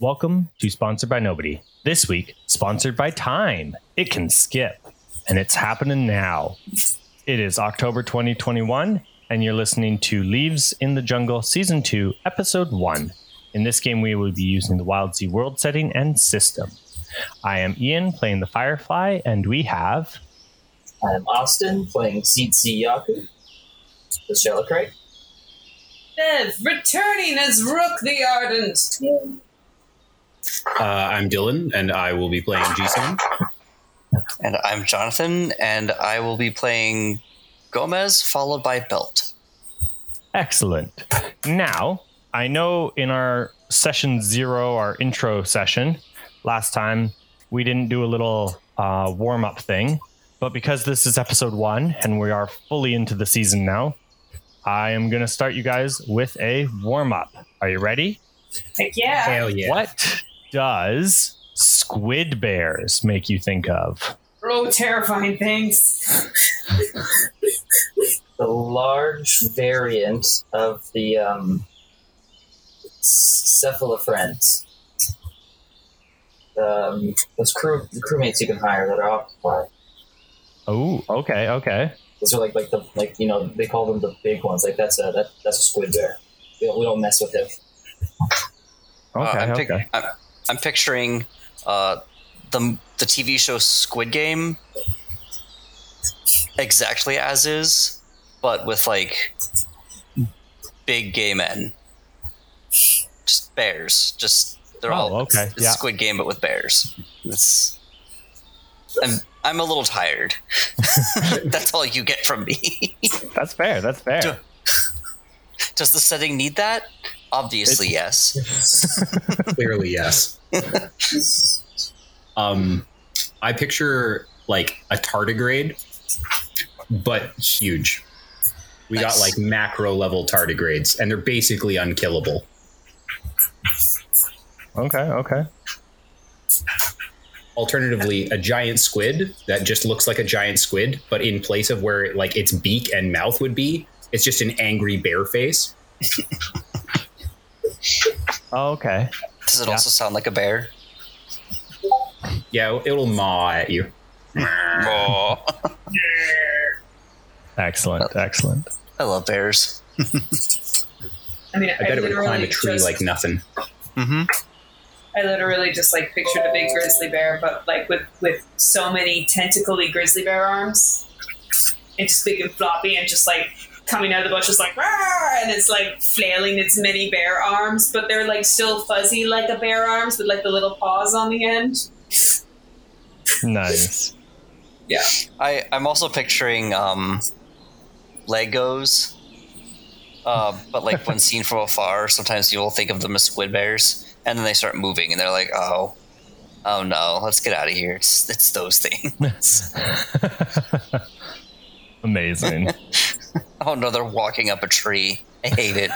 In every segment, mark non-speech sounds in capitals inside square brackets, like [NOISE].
Welcome to Sponsored by Nobody. This week, sponsored by Time. It can skip, and it's happening now. It is October 2021, and you're listening to Leaves in the Jungle Season 2, Episode 1. In this game, we will be using the Wildsea world setting and system. I am Ian playing the Firefly, and we have. I'm Austin playing Tzitzi-Yaku, the Tzelicrae. Bev, returning as Rook the Ardent. Uh, I'm Dylan, and I will be playing Jisan. And I'm Jonathan, and I will be playing Gomez, followed by Belt. Excellent. Now, I know in our session zero, our intro session, last time we didn't do a little uh, warm up thing, but because this is episode one and we are fully into the season now, I am going to start you guys with a warm up. Are you ready? Heck yeah. Hell yeah. What does squid bears make you think of? Oh, terrifying things. The large variant of the um, cephalophrens. Um, those crew the crewmates you can hire that are octopi. Oh, okay, okay. Those are like like the like you know they call them the big ones. Like that's a that, that's a squid bear. We don't, we don't mess with him. Uh, Okay, I'm, pic- okay. I'm, I'm picturing uh, the the TV show Squid Game exactly as is, but with like big gay men, just bears. Just they're Oh, all okay, It's, it's yeah. Squid Game, but with bears. It's. I'm I'm a little tired. [LAUGHS] That's all you get from me. That's fair. That's fair. Do- Does the setting need that? Obviously, yes. [LAUGHS] Clearly, yes. um, I picture like a tardigrade, but huge. We got like macro level tardigrades, and they're basically unkillable. Okay, okay. Alternatively, a giant squid that just looks like a giant squid, but in place of where like its beak and mouth would be, it's just an angry bear face. Oh, okay. Does it Yeah. also sound like a bear? Yeah, it'll maw at you. Oh, [LAUGHS] Excellent, excellent. I love bears. I mean, I bet it would climb a tree just, like nothing. Mm-hmm. I literally just like pictured a big grizzly bear, but like with with so many tentacly grizzly bear arms. It's just big and floppy, and just like coming out of the bush, just like "Rawr!" and it's like flailing its many bear arms, but they're like still fuzzy like a bear arms with like the little paws on the end. Nice. I, I'm also picturing um, Legos, uh, but like when seen from afar, sometimes you'll think of them as squid bears, and then they start moving, and they're like, "Oh, oh no, let's get out of here! It's it's those things. [LAUGHS] Amazing. [LAUGHS] [LAUGHS] oh no, they're walking up a tree. I hate it.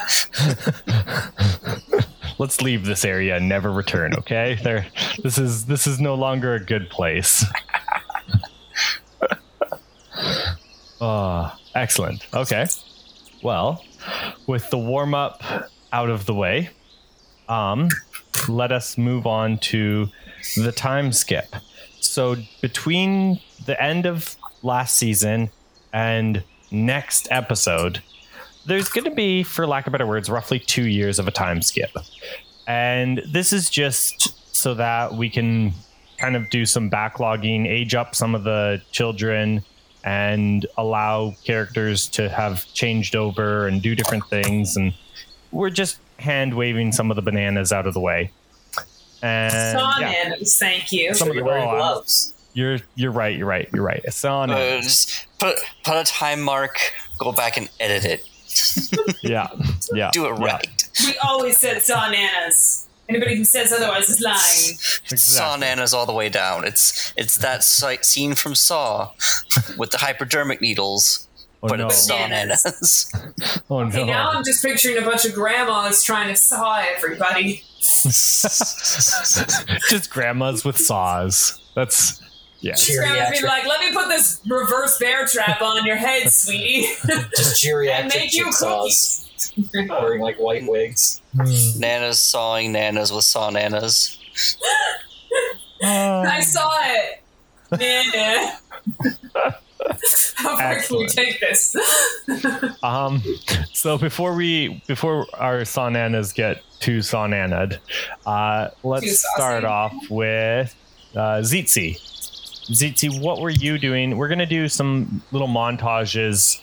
[LAUGHS] Let's leave this area and never return, okay? There this is this is no longer a good place. [LAUGHS] Ah, excellent. Okay. Well, with the warm up out of the way, um, let us move on to the time skip. So between the end of last season and next episode, there's going to be, for lack of better words, roughly two years of a time skip. And this is just so that we can kind of do some backlogging, age up some of the children, and allow characters to have changed over and do different things. And we're just hand waving some of the bananas out of the way. And Saw yeah, thank you. Some of the- gloves. You're you're right. You're right. You're right. It's on. Uh, just put put a time mark. Go back and edit it. [LAUGHS] yeah. Yeah. Do it yeah, right. We always said saw nanas. Anybody who says otherwise is lying. Saw Exactly. nanas all the way down. It's it's that sight scene from Saw with the hypodermic needles, Oh but no. it's Saw Bananas. nanas. Oh See, now. I'm just picturing a bunch of grandmas trying to saw everybody. [LAUGHS] [LAUGHS] Just grandmas with saws. That's yeah. Grandma's being Geriatric, like, let me put this reverse bear trap on your head, [LAUGHS] sweetie, just and geriatric make you jigsaws. cookies. wearing like white wigs. Nanas sawing nanas with saw nanas. [LAUGHS] I saw it. Nana. [LAUGHS] How far can you Excellent. take this? Um, so before we before our Saunanas get too Saunanad, uh, Too let's saucy. start off with uh, Tzitzi. Tzitzi, what were you doing? We're gonna do some little montages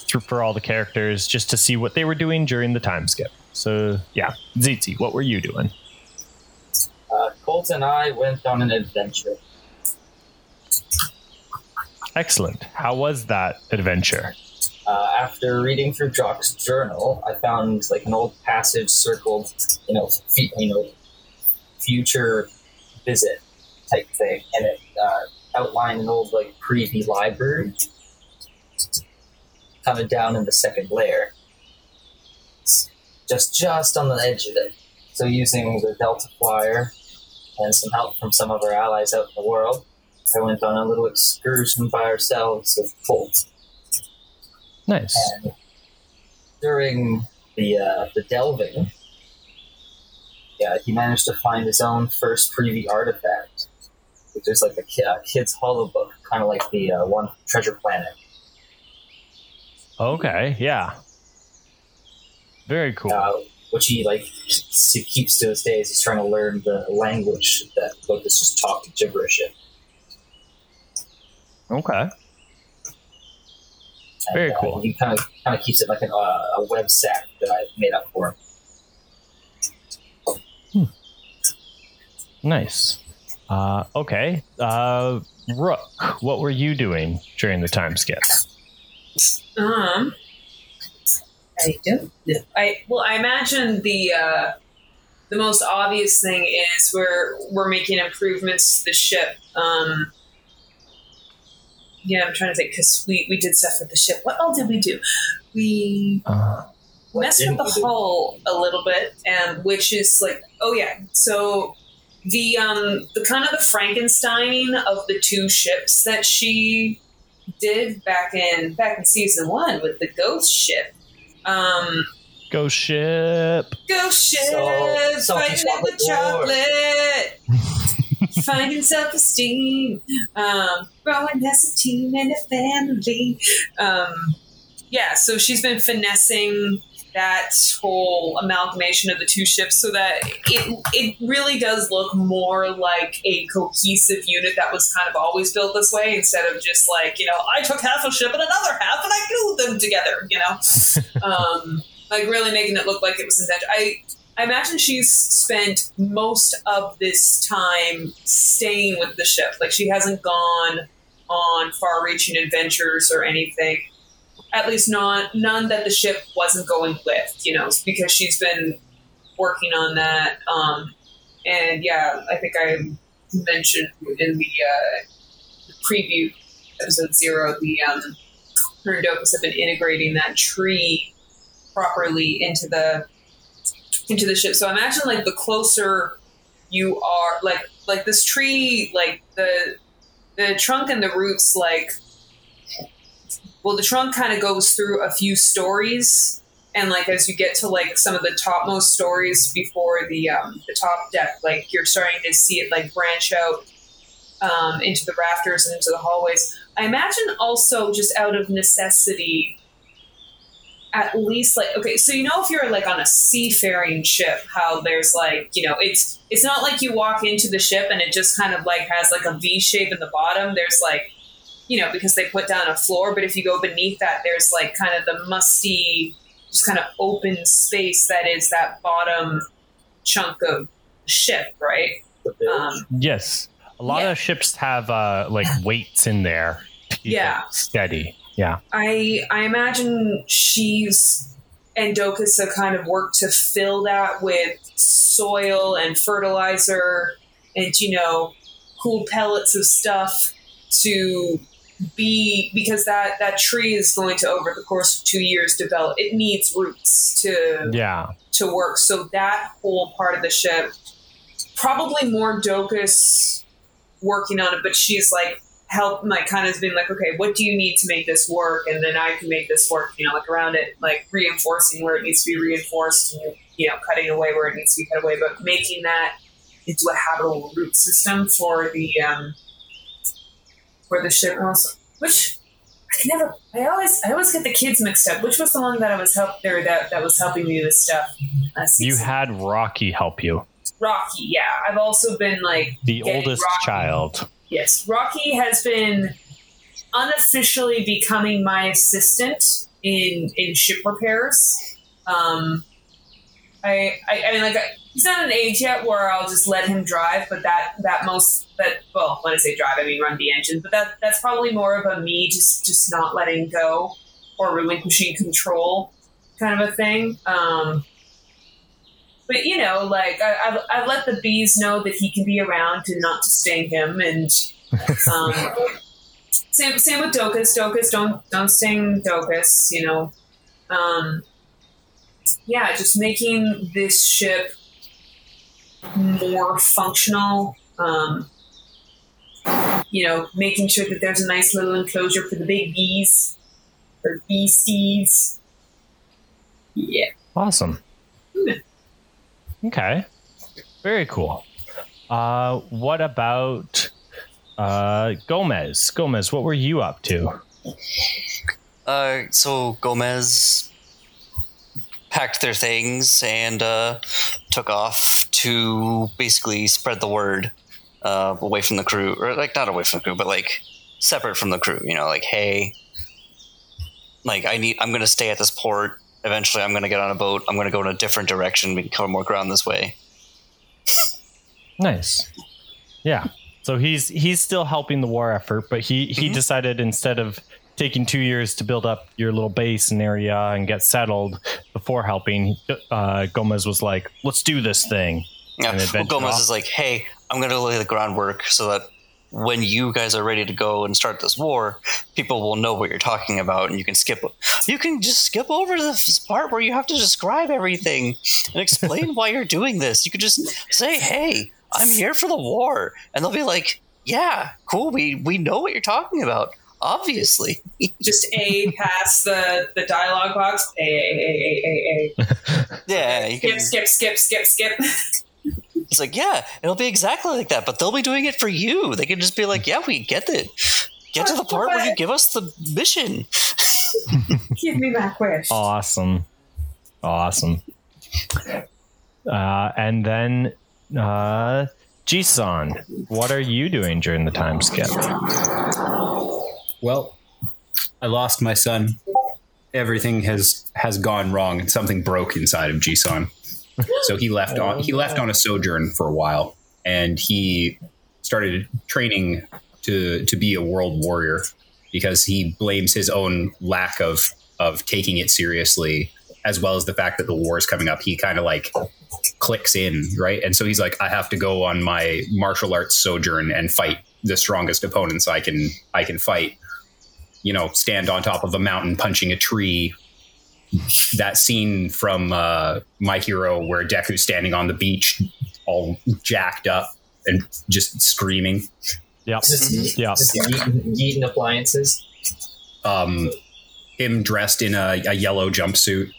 through, for all the characters just to see what they were doing during the time skip. So yeah, Tzitzi, what were you doing? Uh, Colt and I went on an adventure. Excellent. How was that adventure? Uh, after reading through Jock's journal, I found like an old passage circled, you know, fe- you know, future visit type thing, and it uh, outlined an old like preview library, kind of down in the second layer, It's just just on the edge of it. So using the Delta Flyer and some help from some of our allies out in the world, I went on a little excursion by ourselves with Colt. Nice. And during the uh, the delving, yeah, he managed to find his own first preview artifact, is like a, kid's hollow book, kind of like the uh, one Treasure Planet. Okay. Yeah. Very cool. uh, which he like keeps, he keeps to this day as he's trying to learn the language that Locust just talked gibberish in. Okay. And, Very uh, cool. he kind of kind of keeps it like an, uh, a web sack that I made up for him. Nice. Uh, okay. Uh, Rook, what were you doing during the time skip? Um, I don't know. I well, I imagine the uh, the most obvious thing is we're we're making improvements to the ship. Um, yeah, I'm trying to think because we we did stuff with the ship. What all did we do? We Uh, messed with the hull a little bit, and which is like, oh yeah, so the um the kind of the Frankensteining of the two ships that she did back in back in season one with the ghost ship. Um, go ship. ghost ship, So- salty fighting it with chocolate chocolate. [LAUGHS] Finding self-esteem, um, growing as a team and a family. Um, yeah, so she's been finessing that whole amalgamation of the two ships so that it it really does look more like a cohesive unit that was kind of always built this way instead of just like you know I took half a ship and another half and I glued them together you know? [LAUGHS] Um, like really making it look like it was intentional. I I imagine she's spent most of this time staying with the ship. Like she hasn't gone on far-reaching adventures or anything at least not none that the ship wasn't going with, you know, because she's been working on that. Um, and yeah, I think I mentioned in the, uh, the preview episode zero, the um, her and Dokus have been integrating that tree properly into the into the ship. So imagine like the closer you are, like like this tree, like the the trunk and the roots, like well the trunk kind of goes through a few stories and like as you get to like some of the topmost stories before the um, the top deck like you're starting to see it like branch out um, into the rafters and into the hallways. I imagine also just out of necessity at least like okay so you know if you're like on a seafaring ship how there's like you know it's it's not like you walk into the ship and it just kind of like has like a v shape in the bottom. There's like you know, because they put down a floor. But if you go beneath that, there's like kind of the musty, just kind of open space that is that bottom chunk of ship, right? Um, Yes. A lot Yeah. of ships have uh, like weights in there. to keep it Yeah. Steady. Yeah. I I imagine she's and Dokus have kind of worked to fill that with soil and fertilizer and you know cool pellets of stuff to be because that that tree is going to over the course of two years develop it needs roots to Yeah. to work. So that whole part of the ship, probably more Docus working on it, but she's like help like kind of been like okay what do you need to make this work and then i can make this work you know like around it like reinforcing where it needs to be reinforced and you know cutting away where it needs to be cut away but making that into a habitable root system for the um for the ship also which i can never i always i always get the kids mixed up. Which was the one that i was help there that that was helping me with stuff? You had Rocky help you, rocky yeah. I've also been like the oldest Rocky- child. Yes, Rocky has been unofficially becoming my assistant in in ship repairs. Um, I, I I mean like I, he's not an age yet where I'll just let him drive, but that that most that well when I say drive I mean run the engine, but that that's probably more of a me just just not letting go or relinquishing control kind of a thing. Um, but you know, like I, I've, I've let the bees know that he can be around and not to sting him, and um, [LAUGHS] same same with Docus. Docus, don't don't sting Docus. You know, um, yeah, just making this ship more functional. Um, you know, making sure that there's a nice little enclosure for the big bees or bee seeds. Yeah. Awesome. Okay. Very cool. Uh, what about uh, Gomez? Gomez, what were you up to? Uh, so Gomez packed their things and uh, took off to basically spread the word uh, away from the crew, or like not away from the crew, but like separate from the crew. You know, like hey, like I need, I'm gonna stay at this port. Eventually, I'm gonna get on a boat. I'm gonna go in a different direction. We can cover more ground this way. Nice. Yeah. So he's he's still helping the war effort, but he he Mhm. decided instead of taking two years to build up your little base and area and get settled before helping, uh, Gomez was like, "Let's do this thing." Yeah. And Well, Gomez off. is like, hey, I'm going to lay the groundwork so that when you guys are ready to go and start this war, people will know what you're talking about, and you can skip. You can just skip over this part where you have to describe everything and explain why you're doing this. You could just say, "Hey, I'm here for the war," and they'll be like, "Yeah, cool. We we know what you're talking about." Obviously, [LAUGHS] just a past the the dialogue box. A a a a a a. [LAUGHS] yeah. You Skip can. skip skip skip skip. [LAUGHS] It's like, yeah, it'll be exactly like that, but they'll be doing it for you. They can just be like, yeah, we get it. Get to the part where you give us the mission. [LAUGHS] Give me my wish. Awesome. Awesome. Uh, and then uh, Jisan, what are you doing during the time skip? Well, I lost my son. Everything has has gone wrong, and something broke inside of Jisan. So he left on he left on a sojourn for a while, and he started training to to be a world warrior because he blames his own lack of of taking it seriously, as well as the fact that the war is coming up. He kind of like clicks in, right? And so he's like, I have to go on my martial arts sojourn and fight the strongest opponents I can I can fight. You know, stand on top of a mountain punching a tree. That scene from uh, My Hero where Deku's standing on the beach, all jacked up and just screaming. Yep. Just, Yeah. just yeeting, yeeting appliances. um, him dressed in a, a yellow jumpsuit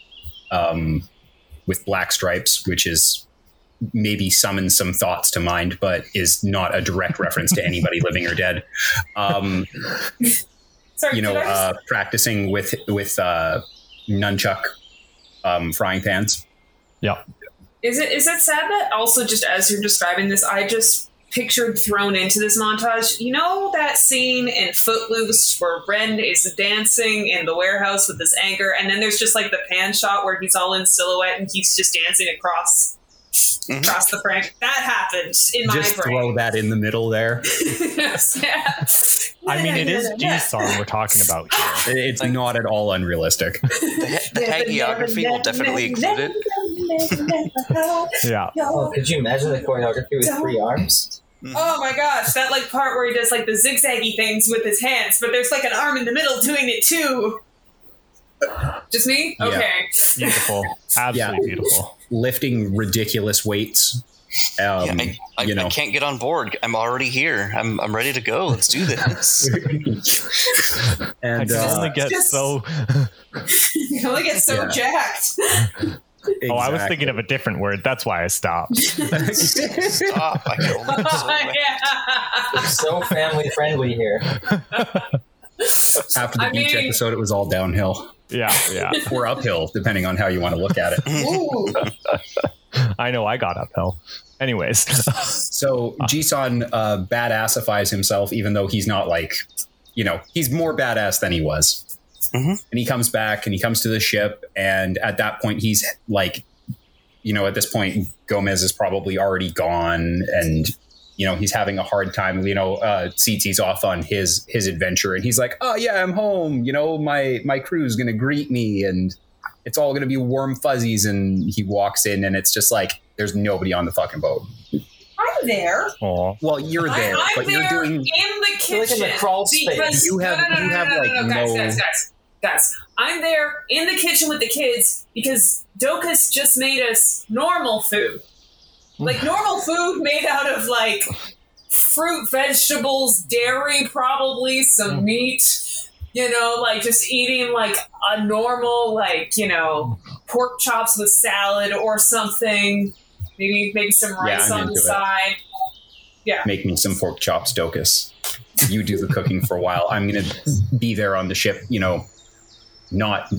um, with black stripes, which is maybe summons some thoughts to mind, but is not a direct reference to anybody [LAUGHS] living or dead. Um, Sorry, you know, just- uh, practicing with with uh, nunchuck um, frying pans. Yeah. is it is it sad that also just as you're describing this, I just pictured thrown into this montage. You know that scene in Footloose where Ren is dancing in the warehouse with his anger, and then there's just like the pan shot where he's all in silhouette and he's just dancing across Mhm. across the frame. That happened in my Just brain. throw that in the middle there. [LAUGHS] yes, yeah. I mean, it is Jisan we're talking about here. It's not at all unrealistic. [LAUGHS] The, the hagiography will definitely include it. Yeah. Oh, could you imagine the choreography with three arms? Oh my gosh, that like part where he does like the zigzaggy things with his hands, but there's like an arm in the middle doing it too. Just me? Yeah. Okay. Beautiful. [LAUGHS] Absolutely beautiful. Lifting ridiculous weights Um, yeah, I, I, you know. I can't get on board. I'm already here. I'm I'm ready to go. Let's do this. [LAUGHS] I and can uh, only get Just- so. [LAUGHS] you only get so Yeah. jacked. [LAUGHS] Oh, I was thinking of a different word. That's why I stopped. Stop! I can only get so yeah. So family friendly here. after the I beach mean- episode, it was all downhill Yeah, yeah. [LAUGHS] or uphill, depending on how you want to look at it. [LAUGHS] I know I got uphill. Anyways, [LAUGHS] So Jisan uh, badassifies himself, even though he's not like, you know, he's more badass than he was. Mhm. And he comes back and he comes to the ship, and at that point, he's like, you know, at this point, Gomez is probably already gone, and you know he's having a hard time. You know, uh, Tzitzi's off on his his adventure, and he's like, "Oh yeah, I'm home. You know, my my crew's gonna greet me, and it's all gonna be warm fuzzies." And he walks in, and it's just like there's nobody on the fucking boat. I'm there. Aw. Well, you're there, I, I'm but there you're doing. in the You're like in kitchen. the crawl space. because You have- no, no, no, you have, no, no, like, no, no, guys, no- guys, guys, guys. I'm there in the kitchen with the kids because Dokus just made us normal food, like normal food made out of like fruit, vegetables, dairy, probably some hmm. meat. You know, like just eating like a normal, like you know, pork chops with salad or something. Maybe maybe some rice I'm on the it. side. make me some pork chops, Docus. You do the cooking for a while. I'm gonna be there on the ship. You know, not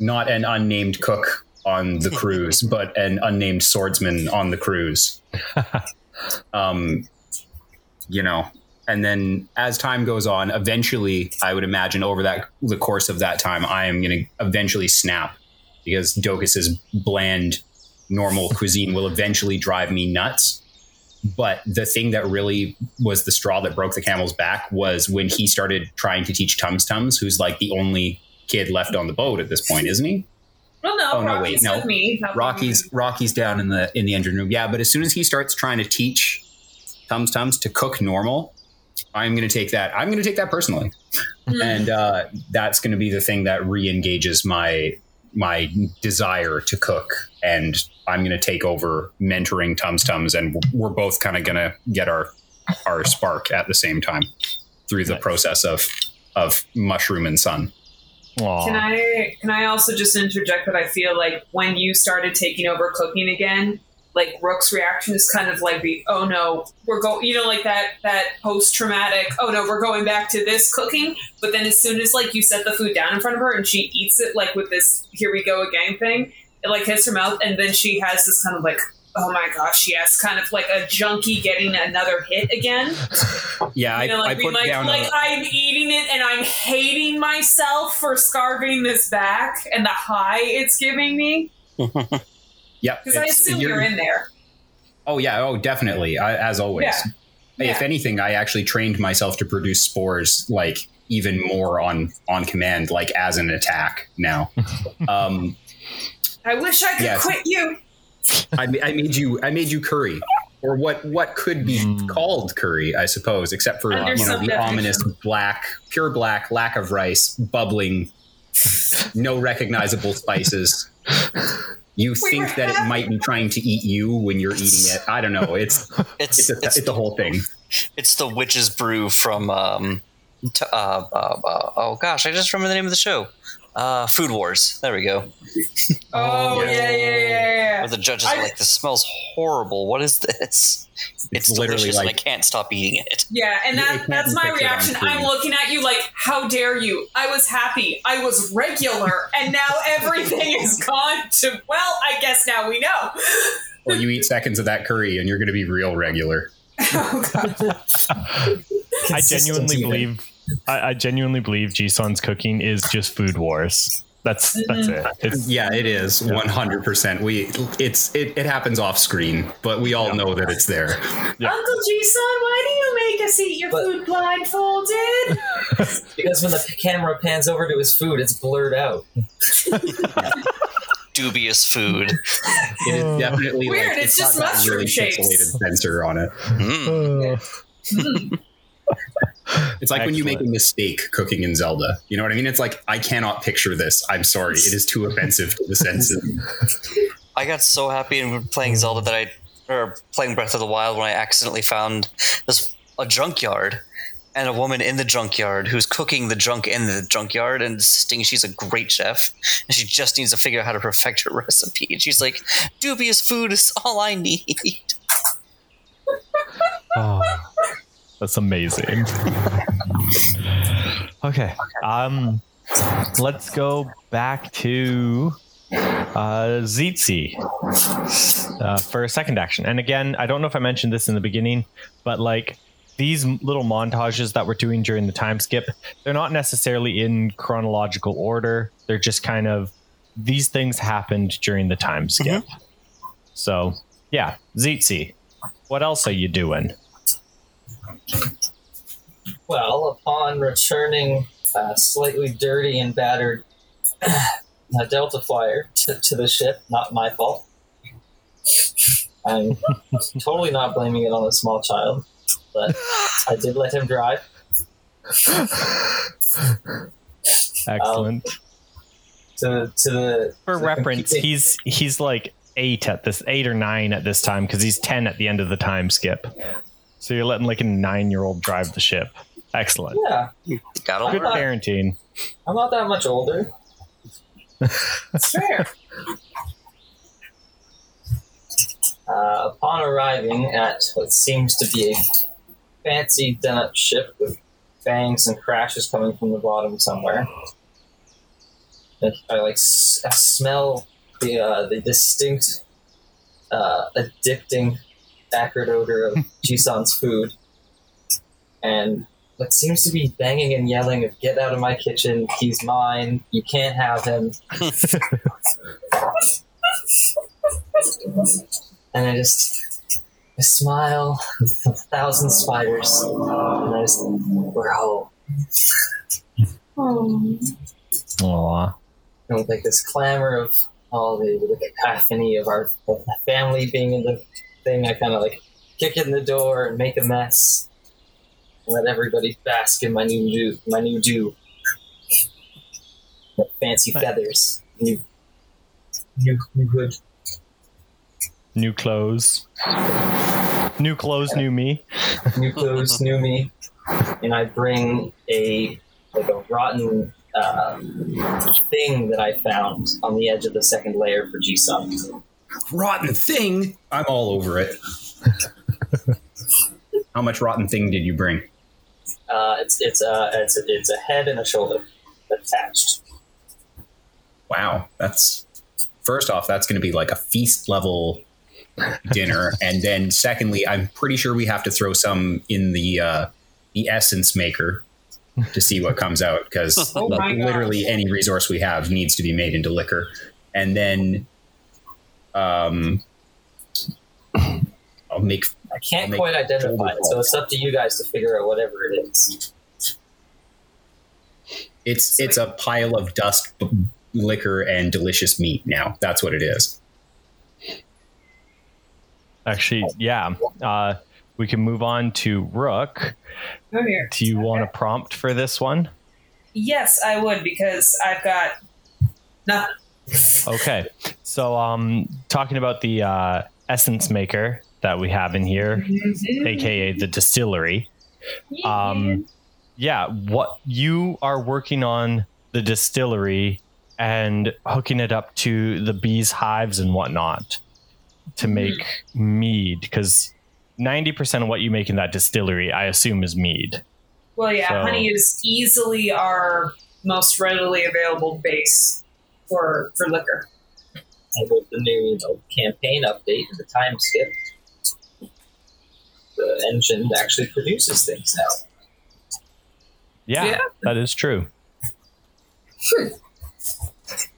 not an unnamed cook on the [LAUGHS] cruise, but an unnamed swordsman on the cruise. [LAUGHS] Um, you know, and then as time goes on, eventually, I would imagine over that the course of that time, I am gonna eventually snap because Docus's bland, normal [LAUGHS] cuisine will eventually drive me nuts. But the thing that really was the straw that broke the camel's back was when he started trying to teach Tums Tums, who's like the only kid left on the boat at this point, isn't he? Well, no, Oh, no, wait, no. with me. helping Rocky's Rocky's down in the in the engine room. Yeah, but as soon as he starts trying to teach Tums Tums to cook normal, I'm going to take that. I'm going to take that personally, Mm. and uh, that's going to be the thing that re-engages my my desire to cook. And I'm going to take over mentoring Tums Tums, and we're both kind of going to get our our spark at the same time through the Nice. process of of mushroom and sun. Aw. Can I can I also just interject that I feel like when you started taking over cooking again, like Rook's reaction is kind of like the oh no, we're going you know, like that that post traumatic, oh no, we're going back to this cooking. But then as soon as like you set the food down in front of her and she eats it like with this here we go again thing, it like hits her mouth and then she has this kind of like Oh my gosh, yes, kind of like a junkie getting another hit again. Yeah, You know, I, I like being put like, down. like I'm eating it and I'm hating myself for scarving this back and the high it's giving me. [LAUGHS] yep, Because I it's- assume you're- you're in there. Oh yeah, oh definitely. I, as always. Yeah. If anything, I actually trained myself to produce spores like even more on on command, like as an attack now. [LAUGHS] um, I wish I could Yes. quit you. I, I made you I made you curry, or what what could be Mm. called curry, I suppose, except for Under you know the ominous black, pure black, lack of rice, bubbling, no recognizable spices. You We think were that it might be trying to eat you when you're eating it. I don't know. It's It's it's a, it's, it's a whole thing. it's the witch's brew from um, t- uh, uh, uh, oh gosh, I just remember the name of the show. Uh, Food Wars. There we go. Oh, yeah. yeah, yeah, yeah, yeah. Where the judges I- are like, "This smells horrible. What is this?" It's, literally delicious, and I can't stop eating it. Yeah, and that, that's my reaction. I'm looking at you like, how dare you? I was happy. I was regular. And now [LAUGHS] everything is gone to, well, I guess now we know. or you eat seconds of that curry and you're going to be real regular. [LAUGHS] Oh, God. I genuinely believe I, I genuinely believe Jisan's cooking is just food wars. That's that's it. It's Yeah, it is one hundred percent. We it's it, it happens off screen, but we all Yeah. know that it's there. Yeah. Uncle Jisan, why do you make us eat your But- food blindfolded? [LAUGHS] Because when the camera pans over to his food, it's blurred out. [LAUGHS] Dubious food. It is definitely Weird, like it's got just that mushroom really shapes. sensor on it. Mm. [LAUGHS] It's like when you make a mistake cooking in Zelda. You know what I mean? It's like I cannot picture this. I'm sorry. It is too offensive to the senses. [LAUGHS] I got so happy in playing Zelda that I or playing Breath of the Wild when I accidentally found this a junkyard and a woman in the junkyard who's cooking the junk in the junkyard and insisting she's a great chef and she just needs to figure out how to perfect her [LAUGHS] recipe. And she's like, dubious food is all I need. [LAUGHS] Oh, that's amazing. [LAUGHS] okay. Um, let's go back to uh, Tzitzi uh, for a second action. And again, I don't know if I mentioned this in the beginning, but like these little montages that we're doing during the time skip, they're not necessarily in chronological order. They're just kind of these things happened during the time skip. So, yeah, Tzitzi, what else are you doing? Well, upon returning uh, slightly dirty and battered [CLEARS THROAT] a Delta Flyer to, to the ship, not my fault. I'm [LAUGHS] totally not blaming it on the small child, but I did let him drive. Excellent. To, to the For to reference, computing- he's he's like eight at this eight or nine at this time because he's ten at the end of the time skip. So you're letting like a nine year old drive the ship. Excellent. yeah, Got Good all parenting. I'm not that much older. It's fair. [LAUGHS] Uh, upon arriving at what seems to be a fancy done up ship with bangs and crashes coming from the bottom somewhere, I, I like s- I smell the uh, the distinct, uh, addicting, acrid odor of [LAUGHS] Jisan's food, and what seems to be banging and yelling of "Get out of my kitchen! He's mine! You can't have him!" [LAUGHS] and I just I smile, a thousand spiders, and I just we're home. Aw. And with like this clamor of all the, the cacophony of our of family being in the thing, I kind of like kick in the door and make a mess, and let everybody bask in my new dew, my new dew, With fancy Nice. feathers, new, new, new hood. New clothes. New clothes, new me. new clothes, new me, and I bring a like a rotten uh, thing that I found on the edge of the second layer for Jisan. Rotten thing. I'm all over it. [LAUGHS] How much rotten thing did you bring? Uh, it's it's a it's a, it's a head and a shoulder attached. Wow, that's first off, that's going to be like a feast level dinner, [LAUGHS] and then secondly, I'm pretty sure we have to throw some in the uh, the essence maker to see what comes out because [LAUGHS] Oh my gosh. literally any resource we have needs to be made into liquor, and then um, I'll make I can't Make quite identify it, so it's up to you guys to figure out whatever it is. it's it's a pile of dust, b- liquor, and delicious meat. Now that's what it is. Actually, yeah. Uh, we can move on to Rook. Oh, here. Do you want a prompt for this one? Yes, I would because I've got nothing. Okay. So, um, talking about the uh, essence maker that we have in here, aka the distillery. Um, yeah, what you are working on the distillery and hooking it up to the bees' hives and whatnot to make mead because 90% of what you make in that distillery, I assume, is mead. Well, yeah, So- honey is easily our most readily available base for for liquor. And with the new you know, campaign update and the time skip, the engine actually produces things now. Yeah, Yeah. that is true.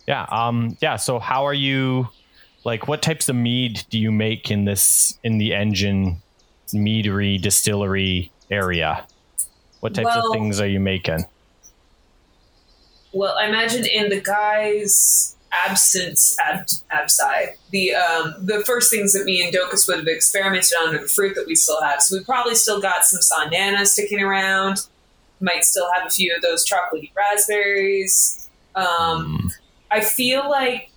Yeah, um yeah, so how are you like what types of mead do you make in this in the engine meadery distillery area? What types Well- of things are you making? Well, I imagine in the guy's absence, ab- absci, the um, the first things that me and Docus would have experimented on are the fruit that we still have. So we probably still got some sandana sticking around. Might still have a few of those chocolatey raspberries. Um, I feel like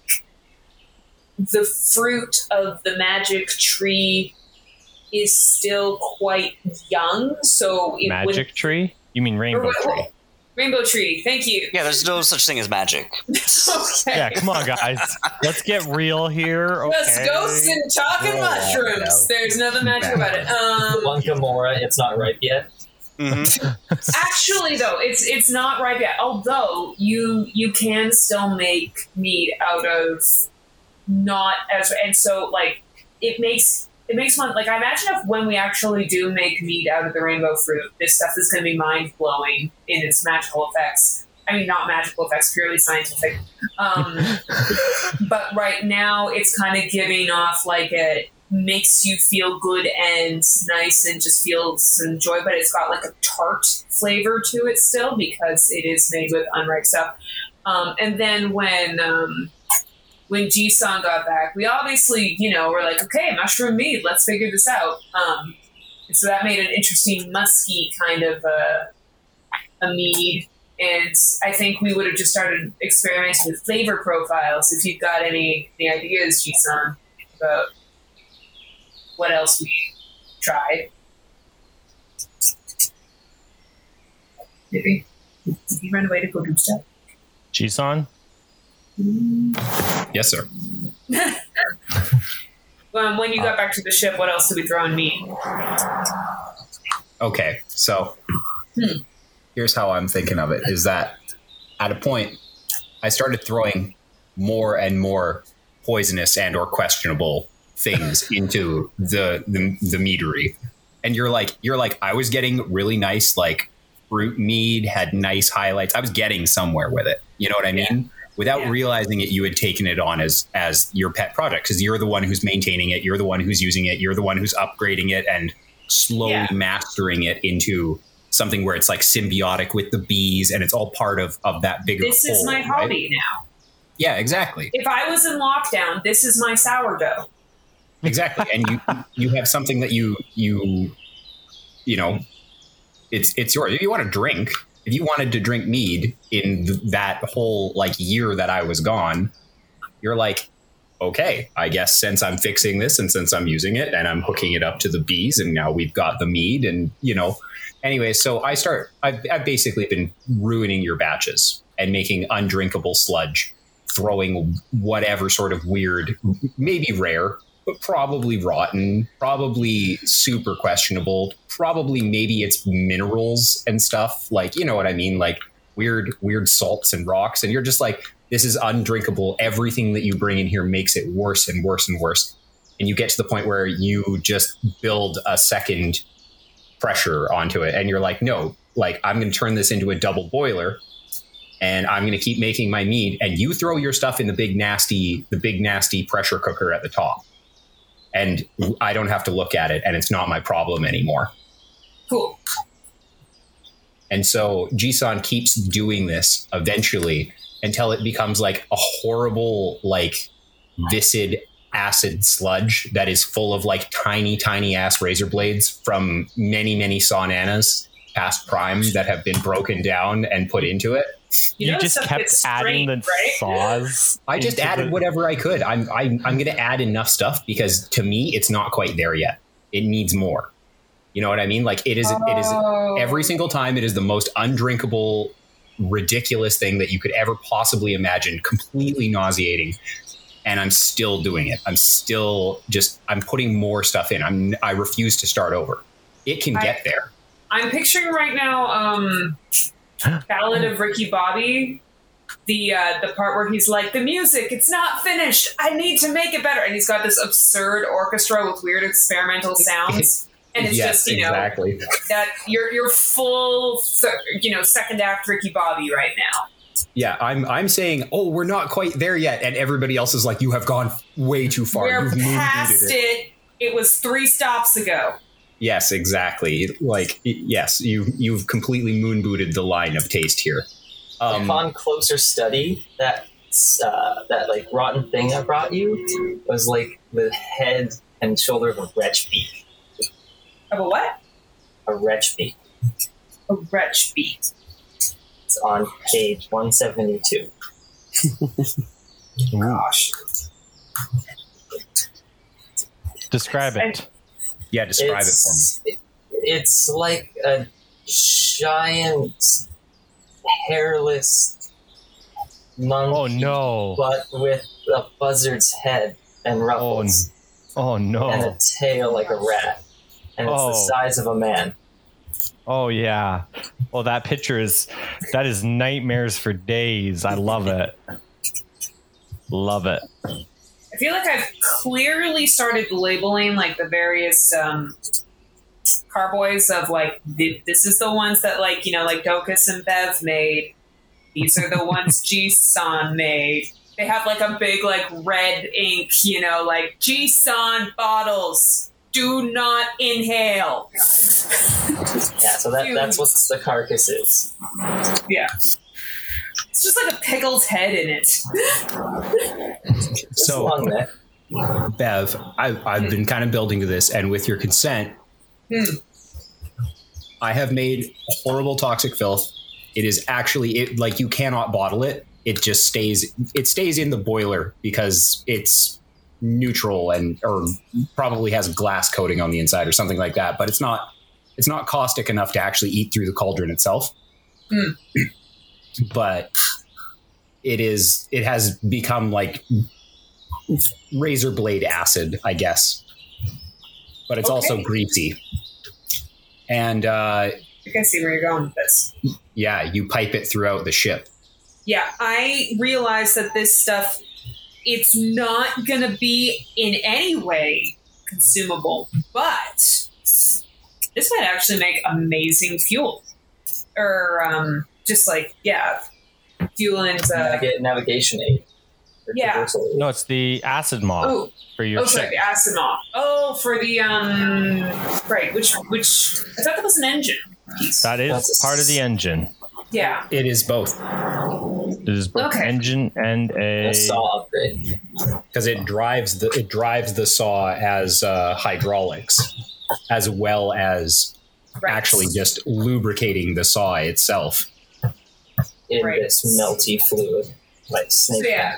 the fruit of the magic tree is still quite young. So it would Magic tree? You mean rainbow what- tree? Rainbow tree. Thank you. Yeah, there's no such thing as magic. [LAUGHS] okay. Yeah, come on, guys. Let's get real here. Okay. Just ghosts and talking Oh, mushrooms. no. There's nothing magic about it. Um, One Gamora, it's not ripe yet. hmm [LAUGHS] actually, though, it's it's not ripe yet. Although you you can still make mead out of not as and so like it makes it makes one like I imagine if when we actually do make meat out of the rainbow fruit, this stuff is going to be mind blowing in its magical effects. I mean, not magical effects, purely scientific. Um, [LAUGHS] but right now, it's kind of giving off like a makes you feel good and nice and just feels some joy, but it's got like a tart flavor to it still because it is made with unripe stuff. Um, and then when um, when Jisan got back, we obviously, you know, were like, okay, mushroom mead, let's figure this out. Um, and so that made an interesting musky kind of uh, a mead. And I think we would have just started experimenting with flavor profiles. If you've got any, any ideas, Jisan, about what else we tried. Maybe. He run away to go do stuff? Jisan? Yes, sir. [LAUGHS] Um, when you got back to the ship, what else did we throw in meat? Okay, so Hmm. here's how I'm thinking of it: is that at a point I started throwing more and more poisonous and or questionable things [LAUGHS] into the, the the meadery, and you're like you're like I was getting really nice like fruit mead had nice highlights. I was getting somewhere with it. You know what I mean? Without Yeah. realizing it, you had taken it on as as your pet project because you're the one who's maintaining it. You're the one who's using it. You're the one who's upgrading it and slowly Yeah. mastering it into something where it's like symbiotic with the bees and it's all part of of that bigger. This is whole, my right? hobby now. Yeah, exactly, If I was in lockdown, this is my sourdough. exactly. and you you have something that you you you know, it's it's yours. If you want to drink, if you wanted to drink mead in th- that whole like year that I was gone, you're like. Okay, I guess since I'm fixing this and since I'm using it and I'm hooking it up to the bees and now we've got the mead and you know anyway, so I start. I've, I've basically been ruining your batches and making undrinkable sludge, throwing whatever sort of weird, maybe rare, but probably rotten, probably super questionable, probably maybe it's minerals and stuff. Like you know what I mean, like weird, weird salts and rocks, and you're just like, this is undrinkable. Everything that you bring in here makes it worse and worse and worse. And you get to the point where you just build a second pressure onto it and you're like no like i'm going to turn this into a double boiler and i'm going to keep making my mead and you throw your stuff in the big nasty the big nasty pressure cooker at the top and i don't have to look at it and it's not my problem anymore Cool. and so Jisan keeps doing this eventually until it becomes like a horrible, like viscid acid sludge that is full of like tiny, tiny ass razor blades from many, many saunanas past prime that have been broken down and put into it. You, You, just kept gets adding the right? saws. I just added the- whatever I could. I'm I'm I'm going to add enough stuff because to me it's not quite there yet. It needs more. You know what I mean? Like it is. It is Oh. every single time it is the most undrinkable ridiculous thing that you could ever possibly imagine completely nauseating and i'm still doing it i'm still just i'm putting more stuff in i'm i refuse to start over it can I- get there I'm picturing right now um Ballad of Ricky Bobby. The uh, the part where he's like, the music, it's not finished. I need to make it better. And he's got this absurd orchestra with weird experimental sounds. And it's yes just, you know, exactly that you're you're full you know, second act Ricky Bobby right now. yeah i'm i'm saying oh we're not quite there yet and everybody else is like you have gone way too far We're You've past booted it. it. was three stops ago. Yes exactly like yes you you've completely moon booted the line of taste here um, Upon closer study, that uh, that like rotten thing I brought you was like the head and shoulder of a wretch beak. Of a what? A wretch beak. A wretch beat. It's on page one seventy two. [LAUGHS] Gosh. Describe it. Yeah, describe it for me. it's, like a giant hairless monkey, Oh no. but with a buzzard's head and oh, ruffles Oh and no. And a tail like a rat, and it's the Oh. size of a man. Oh yeah. Well, that picture is that is nightmares for days. I love it. Love it. I feel like I've clearly started labeling like the various um, carboys of like th- this is the ones that like you know like Docus and Bev made. These are the [LAUGHS] ones Jisan made. They have like a big like red ink, you know, like Jisan bottles. Do not inhale. [LAUGHS] Yeah, so that, that's what the carcass is. Yeah. It's just like a pickled head in it. So-. Bev, I, I've been kind of building to this, and with your consent, Hmm. I have made horrible toxic filth. It is actually it like you cannot bottle it. It just stays. It stays in the boiler because it's neutral and or probably has glass coating on the inside or something like that. But it's not. It's not caustic enough to actually eat through the cauldron itself. Hmm. But it is. It has become like razor blade acid, I guess. But it's also greasy. And uh, I can see where you're going with this. yeah, you pipe it throughout the ship. Yeah, I realize that this stuff it's not gonna be in any way consumable, but this might actually make amazing fuel. Or um just like yeah, fuel and uh Naviga- navigation aid. Yeah. No, it's the acid moth oh for your oh sorry, ship. the Asimov. Oh for the um right, which which I thought that was an engine piece. That is That's- part of the engine. yeah. It is both It is both Okay. engine and a. A saw upgrade. because it drives the it drives the saw as uh, hydraulics, as well as Right. actually just lubricating the saw itself. In Right. this melty fluid, like snake. So yeah.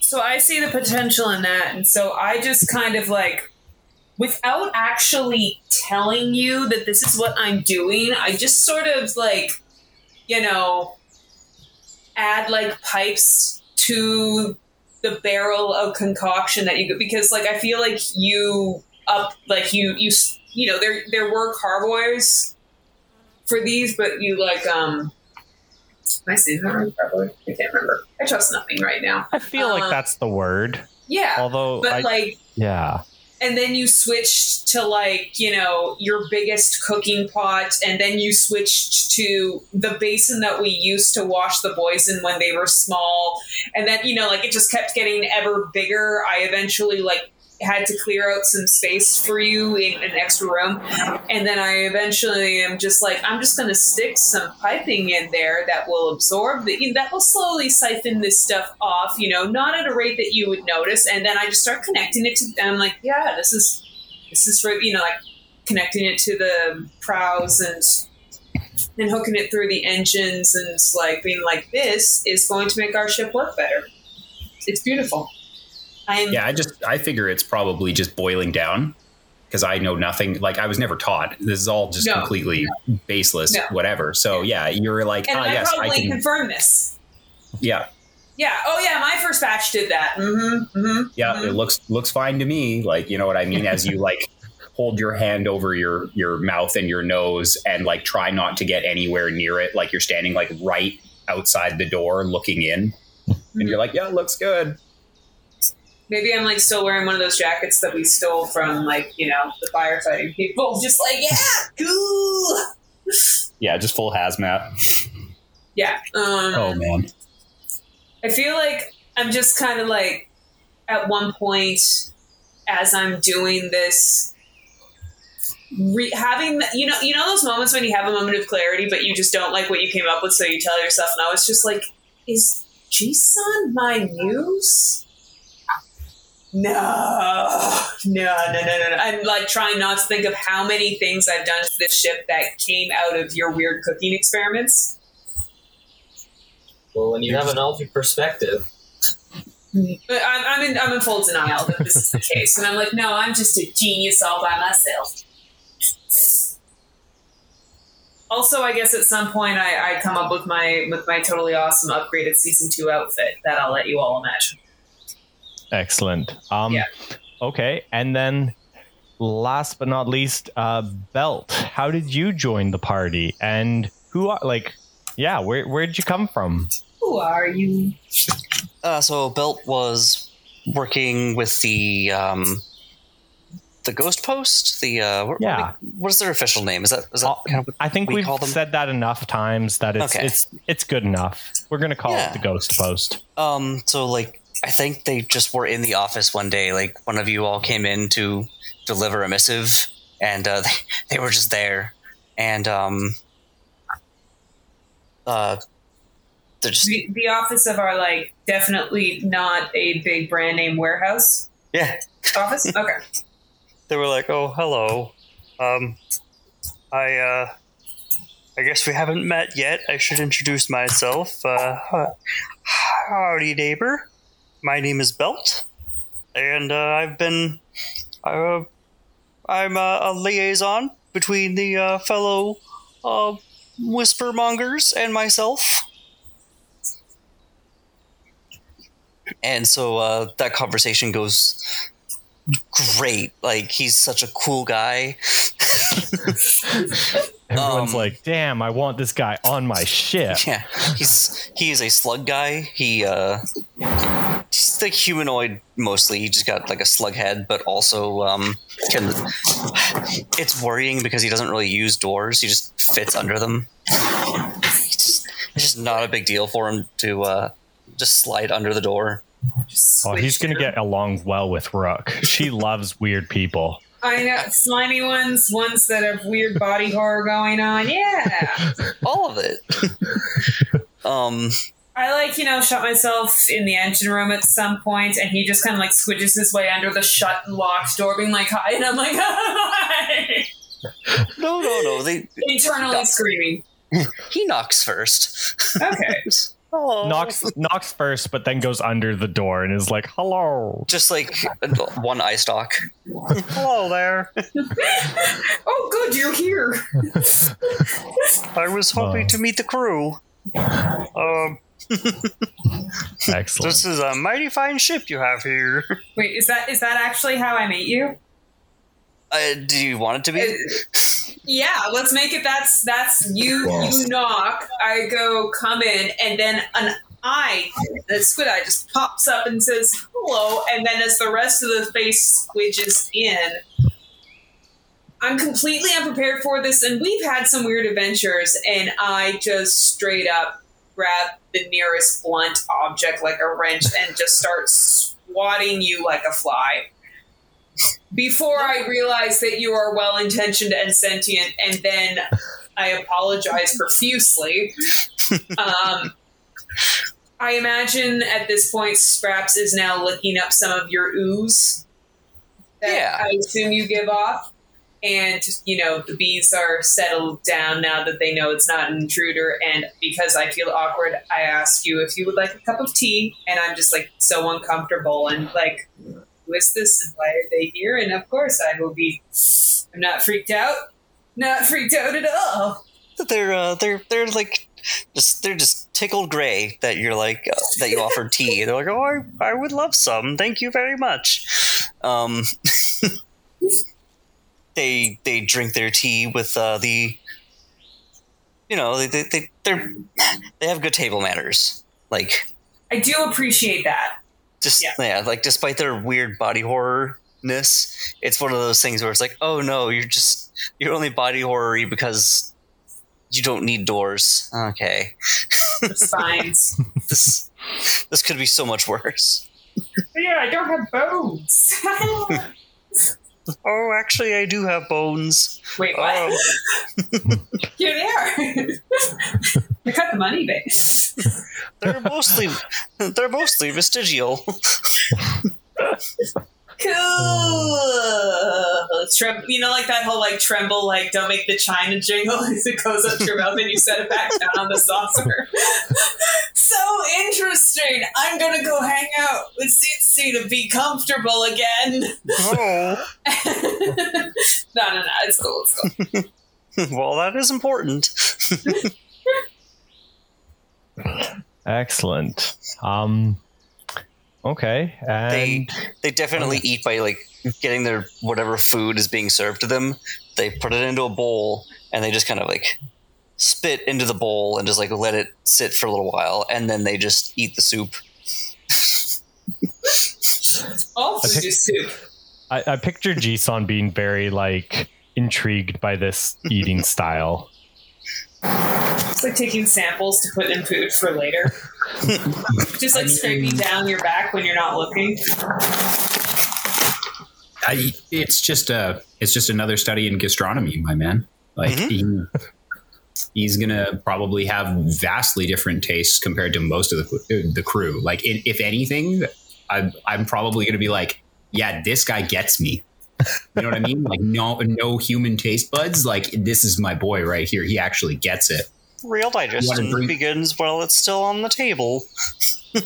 So I see the potential in that, and so I just kind of like, without actually telling you that this is what I'm doing, I just sort of like, you know, add like pipes to the barrel of concoction that you get because like I feel like you up like you you you know there there were carboys for these, but you like um. Am I saying that right? Carboy? I can't remember. I trust nothing right now. I feel like Um, that's the word. Yeah, Although, but I, like, yeah, and then you switched to like, you know, your biggest cooking pot, and then you switched to the basin that we used to wash the boys in when they were small, and then you know, like it just kept getting ever bigger. I eventually like had to clear out some space for you in an extra room, and then I eventually am just like, I'm just going to stick some piping in there that will absorb the, that will slowly siphon this stuff off, you know, not at a rate that you would notice. And then I just start connecting it to, and I'm like, yeah, this is, this is for, you know, like connecting it to the prows and, and hooking it through the engines and like being like, this is going to make our ship work better. It's beautiful. I'm, Yeah, I just I figure it's probably just boiling down because I know nothing. Like I was never taught. This is all just No. completely baseless, No. whatever. So yeah, you're like, and ah, I yes, I can. confirm this. Yeah, Yeah. Oh, yeah. My first batch did that. Mm-hmm. Mm-hmm. yeah, Mhm. it looks looks fine to me. Like you know what I mean? As you like [LAUGHS] hold your hand over your your mouth and your nose and like try not to get anywhere near it. Like you're standing like right outside the door looking in, and you're like, yeah, it looks good. Maybe I'm like still wearing one of those jackets that we stole from like you know the firefighting people. [LAUGHS] Just like yeah, cool. Yeah, just full hazmat. Yeah. Um, Oh man. I feel like I'm just kind of like at one point as I'm doing this. Re- having you know you know those moments when you have a moment of clarity but you just don't like what you came up with so you tell yourself no it's just like is Jisan my muse no no no no no no i'm like trying not to think of how many things i've done to this ship that came out of your weird cooking experiments Well, when you have an altered perspective, But I'm, I'm in I'm in full denial that this is the case, and I'm like, no, I'm just a genius all by myself. Also, I guess at some point I, I come up with my with my totally awesome upgraded season two outfit that I'll let you all imagine. Excellent. Um, Yeah. Okay, and then last but not least, uh, Belt. How did you join the party, and who are like? Yeah, where where did you come from? Who are you? Uh, so Belt was working with the um, the Ghost Post. The uh, what, Yeah. what, what is their official name? Is that is that Uh, kind of what I think we we've call them? said that enough times that it's Okay. it's it's good enough. We're gonna call Yeah. it the Ghost Post. Um, so like I think they just were in the office one day. Like one of you all came in to deliver a missive, and uh, [LAUGHS] they they were just there, and um, uh, they're just The, the office of our like definitely not a big brand name warehouse yeah. office. [LAUGHS] Okay. They were like, "Oh, hello. Um, I uh, I guess we haven't met yet. I should introduce myself. Uh, howdy, neighbor. My name is Belt, and uh, I've been, uh, I'm uh, a liaison between the uh, fellow uh, whispermongers and myself." And so uh, that conversation goes great. Like he's such a cool guy. [LAUGHS] Everyone's Um, like, "Damn, I want this guy on my ship." [LAUGHS] Yeah, he's he is a slug guy. He uh, he's like humanoid mostly. He just got like a slug head, but also um, can. It's worrying because he doesn't really use doors. He just fits under them. He just, it's just not a big deal for him to uh, just slide under the door. Oh, he's gonna get along well with Rook. She loves weird people. I know slimy ones, ones that have weird body horror going on. Yeah. All of it. [LAUGHS] um. I like, you know, shut myself in the engine room at some point, and he just kind of like squidges his way under the shut and locked door, being like, hi. And I'm like, [LAUGHS] hi. No, no, no. They Internally Yeah. screaming. he knocks first. Okay. [LAUGHS] Knocks knocks first, but then goes under the door and is like, "Hello." just like [LAUGHS] one eye stalk. Hello there. [LAUGHS] oh, good, you're here. [LAUGHS] I was hoping to meet the crew. Um, Excellent. This is a mighty fine ship you have here. Wait, is that is that actually how I meet you? Uh, do you want it to be? Yeah, let's make it. That's that's you. You knock. I go come in, and then an eye, the squid eye, just pops up and says hello. And then as the rest of the face squidges in, I'm completely unprepared for this, and we've had some weird adventures. And I just straight up grab the nearest blunt object, like a wrench, and just start swatting you like a fly before I realize that you are well intentioned and sentient, and then I apologize profusely. Um, I imagine at this point, Scraps is now licking up some of your ooze that Yeah. I assume you give off. And, you know, the bees are settled down now that they know it's not an intruder. And because I feel awkward, I ask you if you would like a cup of tea. And I'm just like so uncomfortable and like, who is this and why are they here? And of course, I will be. I'm not freaked out. Not freaked out at all. They're uh, they're they're like just they're just tickled gray that you're like uh, that you offered tea. They're like, oh, I, I would love some. Thank you very much. Um, [LAUGHS] they they drink their tea with uh, the you know they they they they're, they have good table manners. Like I do appreciate that. Just Yeah. yeah. like despite their weird body horror-ness, it's one of those things where it's like, oh no, you're just you're only body horror because you don't need doors. Okay, Signs. [LAUGHS] this this could be so much worse. [LAUGHS] yeah, I don't have bones. [LAUGHS] Oh, actually, I do have bones. Wait, what? Um, Here they are. I cut the money base. [LAUGHS] they're mostly they're mostly vestigial. Cool. Trem- you know, like that whole like tremble, like don't make the china jingle [LAUGHS] as it goes up your mouth and you set it back down on the saucer. [LAUGHS] so interesting. I'm gonna go hang out with Cece to be comfortable again. Oh. no, no, no. It's cool. It's cool. well, that is important. Excellent. Um. Okay, and They they definitely eat by like getting their whatever food is being served to them. They put it into a bowl and they just kind of like spit into the bowl and just like let it sit for a little while, and then they just eat the soup. All I food pick- is soup. I, I picture Jisan being very like intrigued by this eating style. It's like taking samples to put in food for later. [LAUGHS] Just like scraping down your back when you're not looking. I, it's just a it's just another study in gastronomy, my man. Like mm-hmm. he, he's gonna probably have vastly different tastes compared to most of the the crew. Like in, if anything, I'm I'm probably gonna be like, yeah, this guy gets me. You know what I mean? Like no no human taste buds. Like this is my boy right here. He actually gets it. Real digestion drink? begins while it's still on the table. [LAUGHS]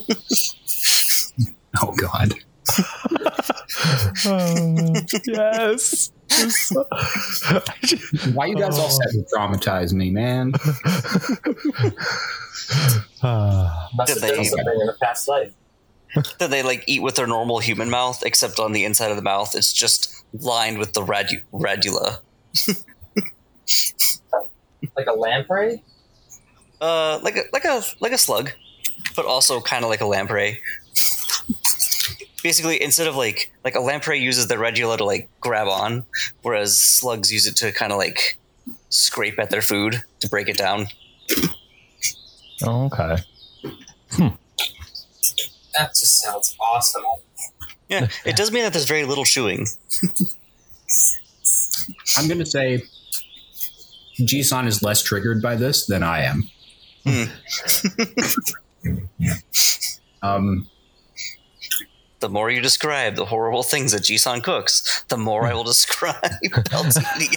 Oh God. [LAUGHS] oh, yes. Why you guys all set to traumatize me, man? [LAUGHS] Ah, Did have done they- something in a past life. [LAUGHS] That they like eat with their normal human mouth, except on the inside of the mouth, it's just lined with the radu- radula. [LAUGHS] Like a lamprey? Uh, like a like a like a slug, but also kind of like a lamprey. [LAUGHS] Basically, instead of like like a lamprey uses the radula to like grab on, whereas slugs use it to kind of like scrape at their food to break it down. okay. That just sounds awesome. Yeah, it does mean that there's very little chewing. I'm gonna say Jisan is less triggered by this than I am. [LAUGHS] um, The more you describe the horrible things that Jisan cooks, the more I will describe [LAUGHS] LTD.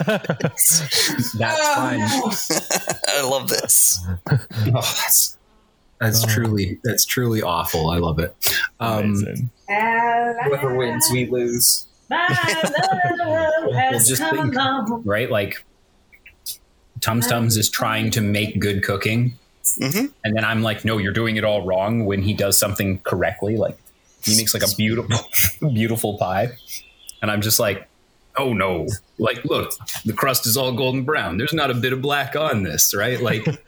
that's Oh, fine. [LAUGHS] I love this. Oh, that's that's truly that's truly awful. I love it. Um, Whoever wins, we lose. My love has [LAUGHS] Just come think. right, like Tums Tums is trying to make good cooking, hmm and then I'm like, no, you're doing it all wrong. When he does something correctly, like he makes like a beautiful, [LAUGHS] beautiful pie, and I'm just like, oh no, like look, the crust is all golden brown. There's not a bit of black on this, right? Like [LAUGHS]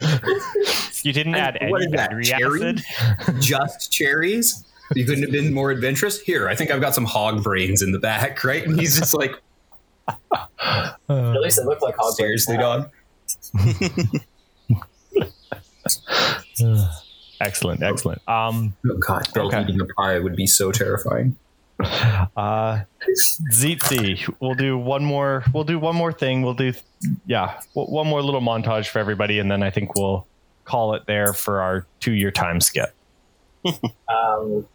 You didn't And add any what is that, battery cherry? acid? [LAUGHS] just cherries. You couldn't have been more adventurous. Here, I think I've got some hog brains in the back, right? And he's just like, At Uh, least it looked like hog brains seriously, now. dog. [LAUGHS] excellent, excellent. Um, Oh God, Bill Okay. eating a pie would be so terrifying. uh, Tzitzi, we'll do one more. We'll do one more thing. We'll do, yeah, w- one more little montage for everybody, and then I think we'll call it there for our two-year time skip. um,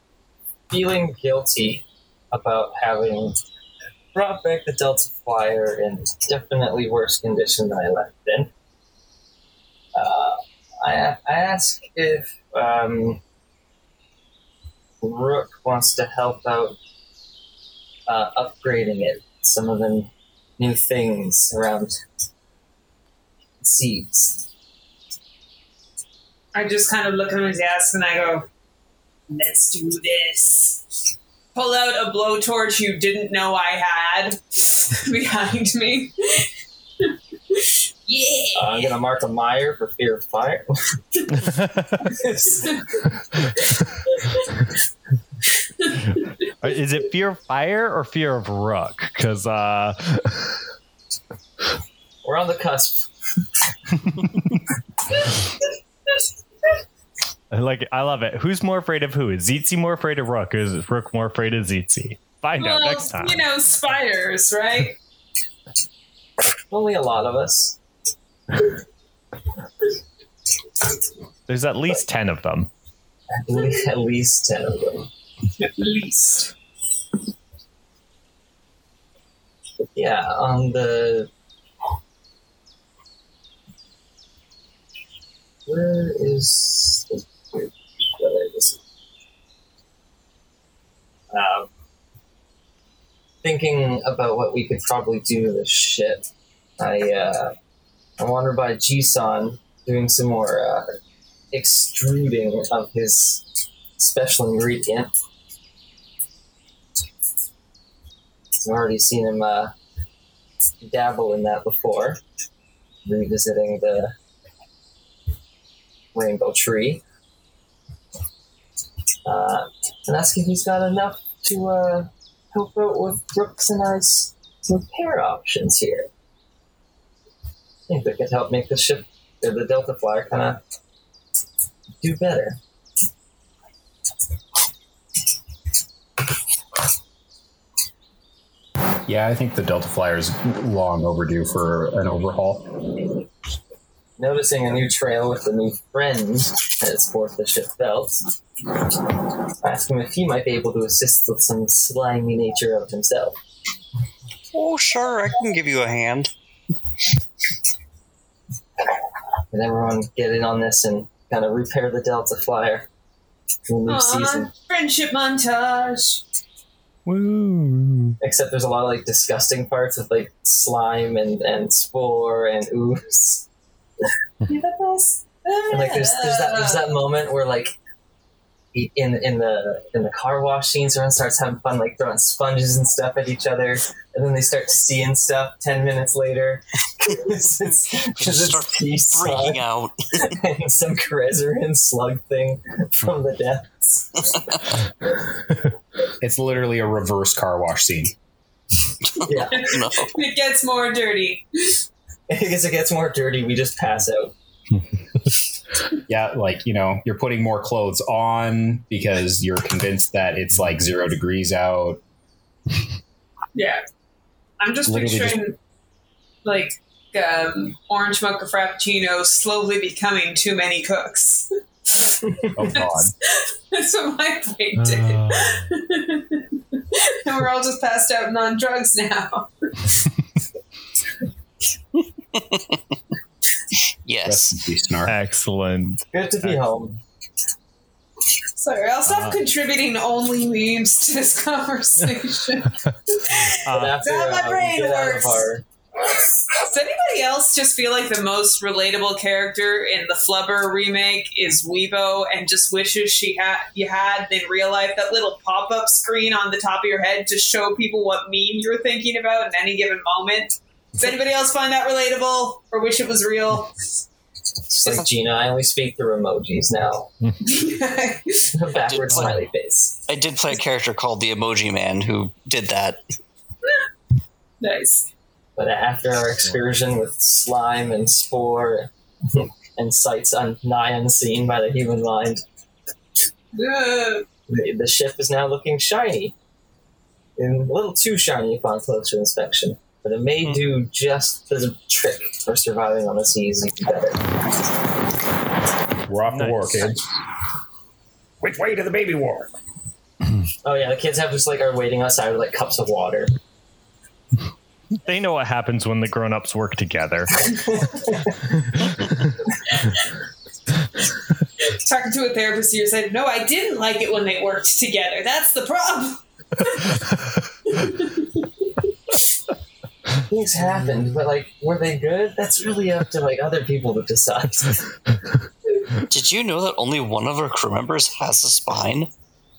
feeling guilty about having brought back the Delta Flyer in definitely worse condition than I left it in. Uh, I, I ask if um, Rook wants to help out uh, upgrading it, some of the new things around seeds. I just kind of look at his ass and I go, let's do this. Pull out a blowtorch you didn't know I had [LAUGHS] behind me. [LAUGHS] yeah. Uh, I'm gonna mark a Meyer for fear of fire. [LAUGHS] Is it fear of fire or fear of rook? Because uh, We're on the cusp. Like I love it. Who's more afraid of who? Is Tzitzi more afraid of rook? Or is rook more afraid of Tzitzi? Find out next time. you know, spiders, right? [LAUGHS] Only a lot of us. There's at least ten of them. At [LAUGHS] least, at least ten of them. At least. Yeah, on the. Where is the whether this is uh, thinking about what we could probably do with this shit. I uh, I wander by Jisan doing some more uh, extruding of his special ingredient. I've already seen him uh, dabble in that before, revisiting the rainbow tree. Uh, if he's got enough to uh, help out with Brooks and I's repair options here. I think that could help make the ship, or the Delta Flyer, kind of do better. Yeah, I think the Delta Flyer is long overdue for an overhaul. Noticing a new trail with a new friend that sports the ship belt, ask him if he might be able to assist with some slimy nature of himself. Oh, sure, I can give you a hand. And everyone get in on this and kind of repair the Delta Flyer for the new Aw, season. friendship montage. Woo. Except there's a lot of like disgusting parts with like slime and, and spore and ooze. You're the best. And like there's there's that there's that moment where like in in the in the car wash scenes, everyone starts having fun like throwing sponges and stuff at each other, and then they start seeing stuff ten minutes later because [LAUGHS] it's, 'cause Start it's peace Freaking out. [LAUGHS] and some Krezerin slug thing from the depths. [LAUGHS] It's literally a reverse car wash scene. Yeah, no. It gets more dirty. [LAUGHS] as it gets more dirty, we just pass out. [LAUGHS] Yeah, like, you know, you're putting more clothes on because you're convinced that it's like zero degrees out. Yeah. I'm just Literally picturing like um, orange mocha frappuccino slowly becoming too many cooks. Oh, God. That's what my brain did. Uh, [LAUGHS] and we're all just passed out and on drugs now. [LAUGHS] Yes. Rest in peace, Snark. excellent. Good to be home. Sorry, I'll stop Uh. contributing only memes to this [LAUGHS] conversation. But [LAUGHS] Uh, after How my brain we get out works. our Does anybody else just feel like the most relatable character in the Flubber remake is Weebo and just wishes she had you had in real life that little pop up screen on the top of your head to show people what meme you're thinking about in any given moment? Does anybody else find that relatable or wish it was real? It's like Gina, I only speak through emojis now. [LAUGHS] Backward smiley face. I did play a character called the Emoji Man who did that. nice. But after our excursion with slime and spore and sights un- nigh unseen by the human mind, the, the ship is now looking shiny. And a little too shiny upon closer inspection. But it may Hmm. do just the trick for surviving on the seas even better. We're off to war, kids. Which way to the baby war? Oh yeah, the kids have just like are waiting outside with like cups of water. they know what happens when the grown-ups work together. [LAUGHS] Talking to a therapist here said, No, I didn't like it when they worked together. That's the problem. [LAUGHS] Things happened, but like, were they good? That's really up to like other people to decide. [LAUGHS] Did you know that only one of our crew members has a spine?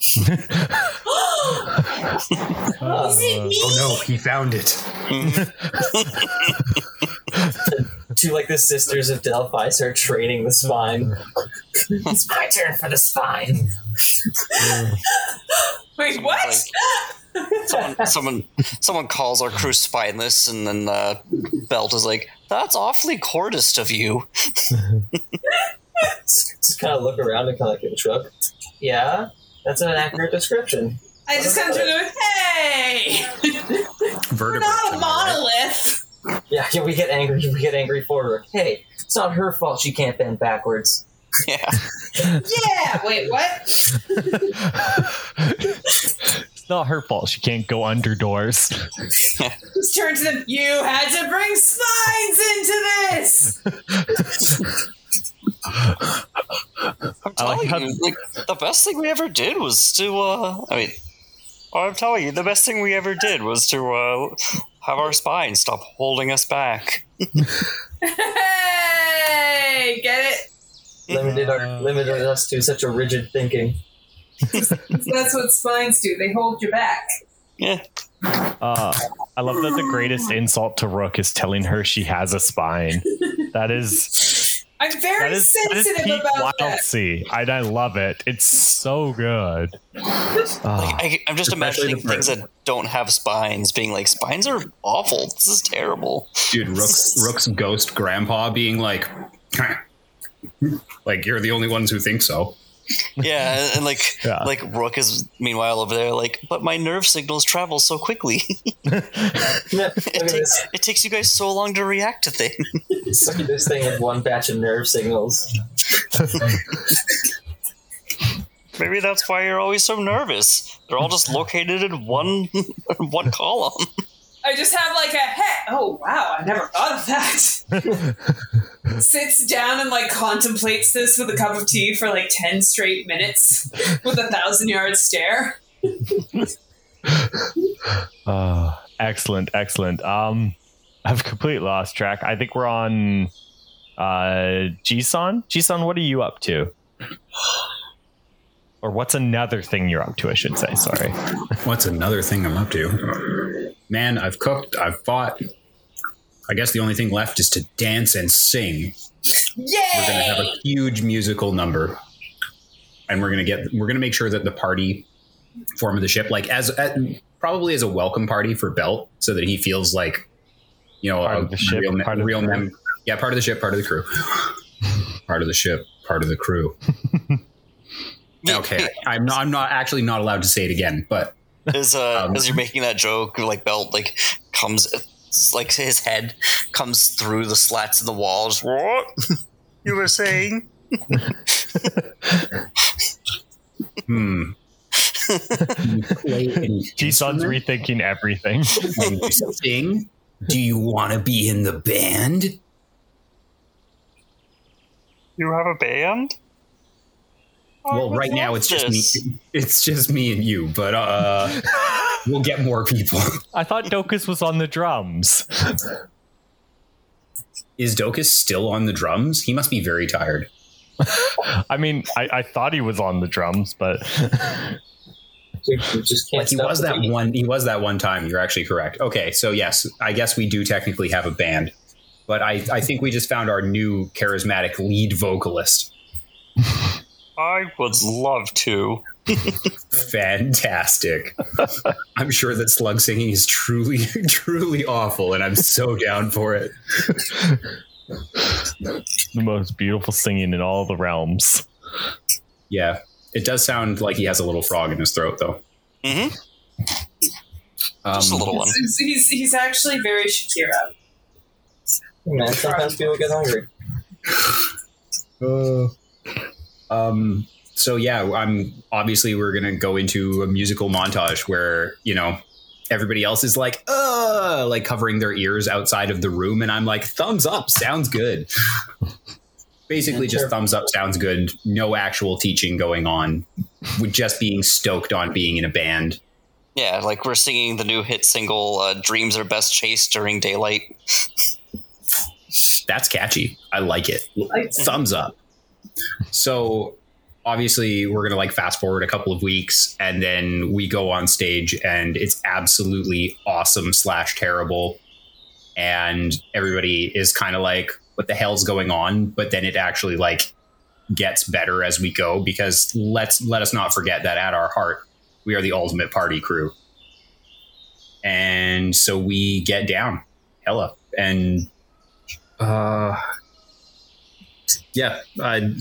Is [LAUGHS] it? Oh no, he found it. [LAUGHS] Two like the sisters of Delphi start training the spine. it's my turn for the spine. Wait, what? Someone, someone, someone calls our crew spineless, and then uh, Belt is like, "That's awfully cordist of you." Just kind of look around and kind of like give a shrug. Yeah, that's an accurate description. I just come to the hey, we're not a am right? monolith. Yeah, yeah, we get angry. We get angry for her. Hey, it's not her fault she can't bend backwards. Yeah, Yeah. Wait, what? [LAUGHS] it's not her fault. She can't go under doors. Just turn to them. You had to bring spines into this. I'm I like telling how- you, like the best thing we ever did was to. Uh, I mean, I'm telling you, the best thing we ever did was to uh, have our spine stop holding us back. Hey, get it? Limited our limited us to such a rigid thinking. That's what spines do. They hold you back. Yeah. Uh, I love that the greatest insult to Rook is telling her she has a spine. That is [LAUGHS] I'm very is that is sensitive peak about wild that. sea. I, I love it. It's so good. I, I'm just Especially imagining things that don't have spines being like, spines are awful. This is terrible. Dude, Rook's, Rook's ghost grandpa being like, [LAUGHS] like you're the only ones who think so. Yeah, and, and like [LAUGHS] Yeah. like Rook is meanwhile over there like, but my nerve signals travel so quickly. [LAUGHS] It takes it takes you guys so long to react to things. Look at this thing with one batch of nerve signals. [LAUGHS] Maybe that's why you're always so nervous. They're all just located in one one column. I just have like a head. Oh wow, I never thought of that. [LAUGHS] Sits down and like contemplates this with a cup of tea for like ten straight minutes with a thousand yard stare. Uh, [LAUGHS] excellent, excellent. Um, I've completely lost track. I think we're on uh Jisan. Jisan, what are you up to? Or what's another thing you're up to? I should say. Sorry. What's another thing I'm up to? Man, I've cooked, I've fought. I guess the only thing left is to dance and sing. Yeah. We're gonna have a huge musical number, and we're gonna get we're gonna make sure that the party form of the ship, like as, at probably as a welcome party for Belt, so that he feels like you know Part a of the ship, real, part of the real crew. yeah, part of the ship, part of the crew, part of the ship, part of the crew. [LAUGHS] Okay, I'm not. I'm not actually not allowed to say it again, but As uh, Um, as you're making that joke, like Belt like comes like his head comes through the slats in the walls. What [LAUGHS] you were saying? [LAUGHS] hmm. Jisan's rethinking everything. and sing? Do you want to be in the band? You have a band? I Well, right now it's just this. me. It's just me and you, but uh, [LAUGHS] we'll get more people. I thought Dokus was on the drums. Is Dokus still on the drums? He must be very tired. [LAUGHS] I mean, I, I thought he was on the drums, but We, we just can't Like he was that beat. one. He was that one time. You're actually correct. Okay, so yes, I guess we do technically have a band, but I I think we just found our new charismatic lead vocalist. [LAUGHS] I would love to. [LAUGHS] Fantastic. [LAUGHS] I'm sure that slug singing is truly, [LAUGHS] truly awful, and I'm so down for it. the most beautiful singing in all the realms. Yeah, it does sound like he has a little frog in his throat, though. Mm-hmm. Um, Just a little one. He's, he's, he's actually very Shakira. Man, sometimes people get hungry. Uh, um. So yeah, I'm obviously we're gonna go into a musical montage where you know everybody else is like, uh, like covering their ears outside of the room, and I'm like, thumbs up, sounds good. [LAUGHS] Basically, Yeah, just sure. thumbs up sounds good. No actual teaching going on. With just being stoked on being in a band. Yeah, like we're singing the new hit single uh, "Dreams Are Best Chased During Daylight." [LAUGHS] That's catchy. I like it. Thumbs up. So obviously we're gonna like fast forward a couple of weeks and then we go on stage and it's absolutely awesome slash terrible. And everybody is kind of like, what the hell's going on? But then it actually like gets better as we go because let's let us not forget that at our heart, we are the ultimate party crew. And so we get down hella and uh yeah i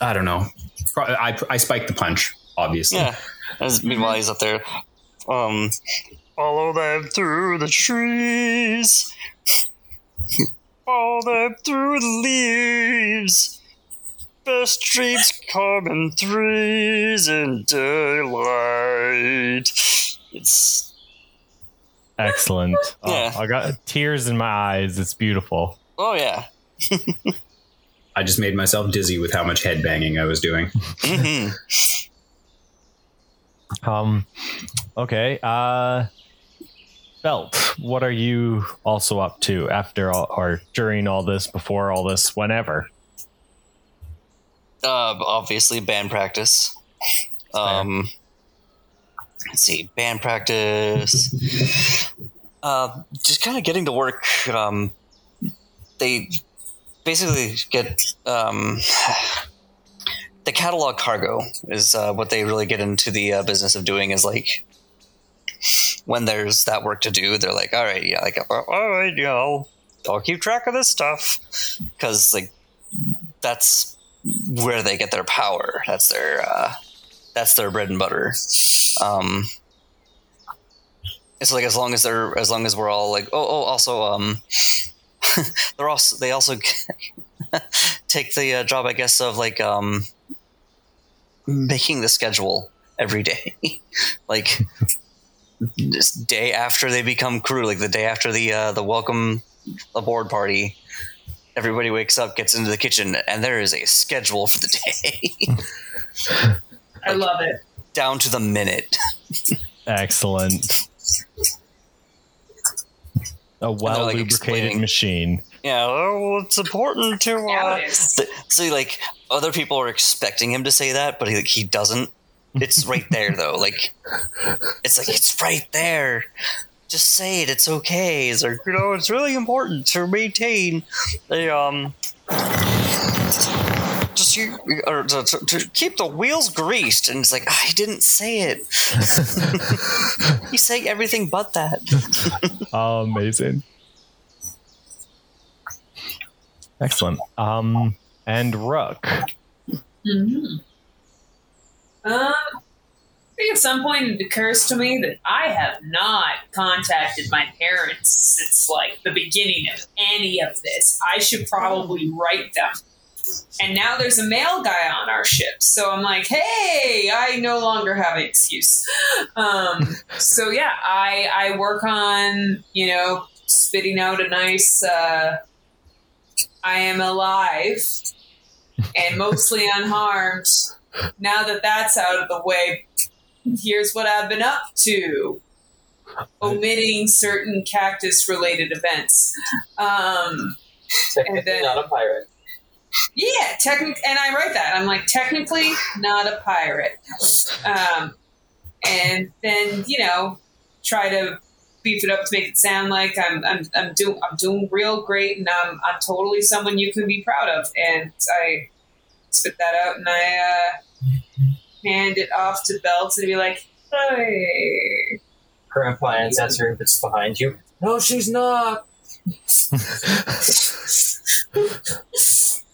i don't know i i spiked the punch obviously Yeah. As, meanwhile, he's up there. Um, follow them through the trees. follow them through the leaves. Best dreams come in threes in daylight. It's Excellent. Oh, Yeah. I got tears in my eyes. It's beautiful. oh yeah. [LAUGHS] i just made myself dizzy with how much head banging i was doing hmm [LAUGHS] Um, okay. Uh, Belt, what are you also up to after all, or during all this, before all this, whenever? Uh, obviously, band practice. Um, let's see, band practice. Uh, just kind of getting to work. Um, they basically get um, the catalog cargo is uh, what they really get into the uh, business of doing. Is like when there's that work to do, they're like, all right, yeah, like, all right, yeah, I'll, I'll keep track of this stuff because like that's where they get their power. That's their uh, that's their bread and butter. Um, it's like as long as they're as long as we're all like, oh, oh, also, um, [LAUGHS] they're also they also [LAUGHS] take the uh, job, I guess, of like um, making the schedule every day, [LAUGHS] like this day after they become crew, like the day after the uh, the welcome aboard party. Everybody wakes up, gets into the kitchen, and there is a schedule for the day, I love it. down to the minute. Excellent. A well like, lubricated machine. Yeah, well, it's important to. Uh, it is. th- see, like other people are expecting him to say that, but he, like, he doesn't. It's right there, though. [LAUGHS] Like, it's like it's right there. Just say it. It's okay. It's like you know, it's really important to maintain the um. Just you, or to, to, to keep the wheels greased, and it's like I didn't say it. [LAUGHS] you say everything but that. [LAUGHS] Amazing. Excellent. Um, and Rook. Mm-hmm. Um, I think at some point it occurs to me that I have not contacted my parents since like the beginning of any of this. I should probably write them. And now there's a male guy on our ship, so I'm like, hey, I no longer have an excuse. Um, [LAUGHS] so yeah, I I work on you know spitting out a nice. Uh, I am alive and mostly [LAUGHS] unharmed. Now that that's out of the way, here's what I've been up to. Omitting certain cactus related events. Um, Technically And then- not a pirate. Yeah, technic- and I write that. I'm like, technically not a pirate. Um, and then, you know, try to beef it up to make it sound like I'm, I'm, I'm doing I'm doing real great and I'm, I'm totally someone you can be proud of. And I spit that out and I uh, hand it off to Belt to be like, hey. Current plans answer if it's behind you. No, she's not. [LAUGHS] [LAUGHS]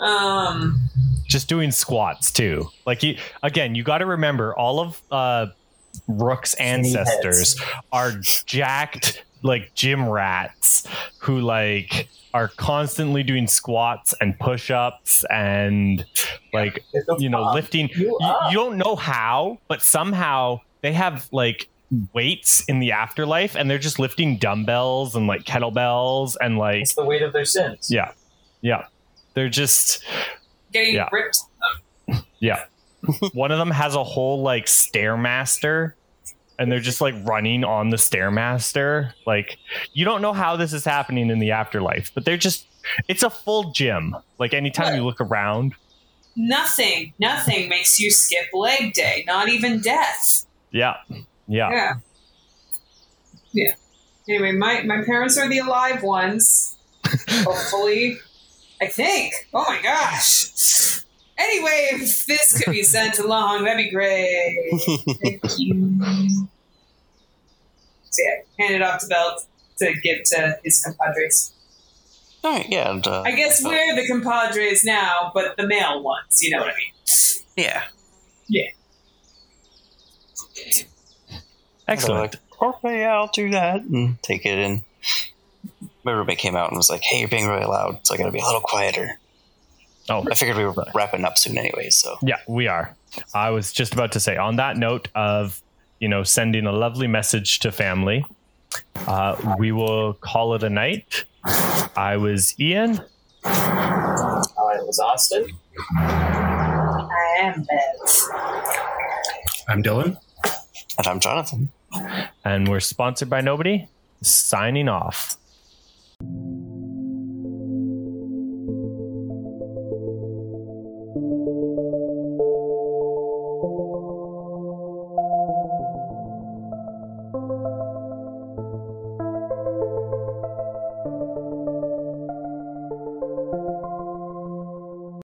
Um, Just doing squats too. Like you again, you got to remember all of uh, Rook's ancestors are jacked like gym rats who like are constantly doing squats and push-ups and like you know lifting. You you, you don't know how but somehow they have like weights in the afterlife and they're just lifting dumbbells and like kettlebells and like It's the weight of their sins. yeah. Yeah they're just getting Yeah. ripped. yeah [LAUGHS] one of them has a whole like stairmaster and they're just like running on the stairmaster like you don't know how this is happening in the afterlife but they're just it's a full gym like anytime you look around Nothing, nothing makes you skip leg day, not even death. yeah yeah Yeah. Yeah. Anyway, my, my parents are the alive ones. [LAUGHS] Hopefully. I think. Oh my gosh. Anyway, if this could be sent along, that'd be great. Thank [LAUGHS] you. So yeah, hand it off to Belt to give to his compadres. All right, yeah. And, uh, I guess we're the compadres now, but the male ones, you know what I mean? yeah. Yeah. Excellent They're okay, yeah, I'll do that and take it. And my roommate came out and was like, "Hey, you're being really loud, so I got to be a little quieter." oh I figured we were wrapping up soon, anyway. So Yeah, we are. I was just about to say, on that note of, you know, sending a lovely message to family, uh, we will call it a night. I was Ian. I was Austin. I am Belt. I'm Dylan. And I'm Jonathan. And we're sponsored by nobody. Signing off. Thank you.